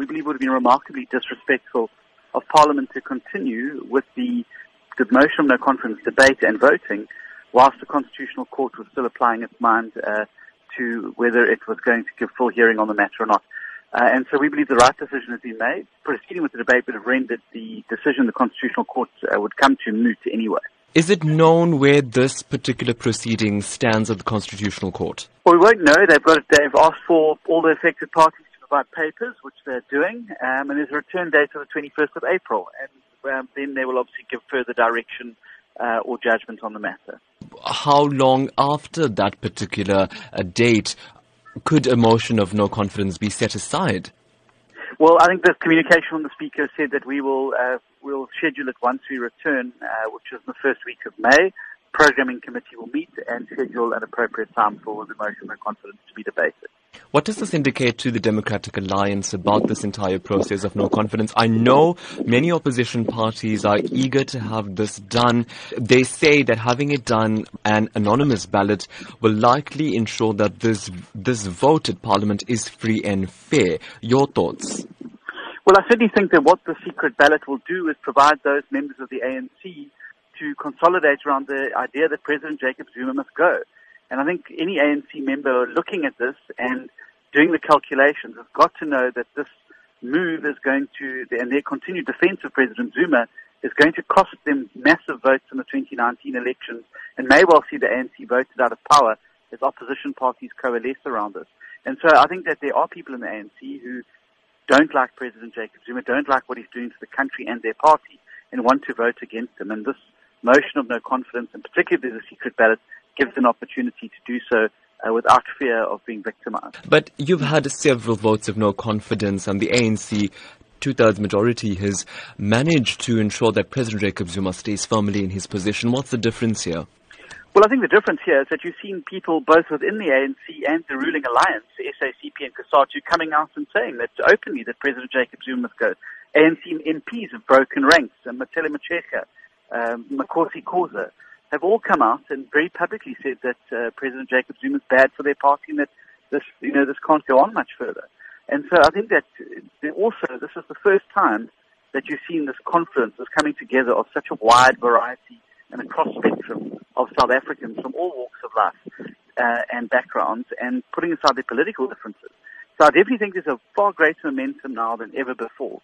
We believe it would have been remarkably disrespectful of Parliament to continue with the, the motion of no confidence debate and voting whilst the Constitutional Court was still applying its mind uh, to whether it was going to give full hearing on the matter or not. Uh, and so we believe the right decision has been made. Proceeding with the debate would have rendered the decision the Constitutional Court uh, would come to moot anyway. Is it known where this particular proceeding stands at the Constitutional Court? Well, we won't know. They've got they've asked for all the affected parties provide papers, which they're doing, um, and there's a return date of the 21st of April, and um, then they will obviously give further direction uh, or judgment on the matter. How long after that particular uh, date could a motion of no confidence be set aside? Well, I think the communication from the speaker said that we will uh, we'll schedule it once we return, uh, which is the first week of May. Programming committee will meet and schedule an appropriate time for the motion of no confidence to be debated. What does this indicate to the Democratic Alliance about this entire process of no confidence? I know many opposition parties are eager to have this done. They say that having it done an anonymous ballot will likely ensure that this this vote at Parliament is free and fair. Your thoughts? Well, I certainly think that what the secret ballot will do is provide those members of the ANC to consolidate around the idea that President Jacob Zuma must go. And I think any ANC member looking at this and doing the calculations has got to know that this move is going to, and their continued defense of President Zuma is going to cost them massive votes in the 2019 elections and may well see the ANC voted out of power as opposition parties coalesce around this. And so I think that there are people in the ANC who don't like President Jacob Zuma, don't like what he's doing to the country and their party, and want to vote against him. And this motion of no confidence, and particularly the secret ballot, gives an opportunity to do so uh, without fear of being victimized. But you've had several votes of no confidence, and the ANC two-thirds majority has managed to ensure that President Jacob Zuma stays firmly in his position. What's the difference here? Well, I think the difference here is that you've seen people both within the ANC and the ruling alliance, the SACP and COSATU, coming out and saying that openly that President Jacob Zuma must go. ANC MPs have broken ranks, and Mathole Motshekga, um, Makhosi Khoza, have all come out and very publicly said that uh, President Jacob Zuma is bad for their party and that this, you know, this can't go on much further. And so I think that also this is the first time that you've seen this confluence, this coming together of such a wide variety and a cross spectrum of South Africans from all walks of life uh, and backgrounds and putting aside their political differences. So I definitely think there's a far greater momentum now than ever before.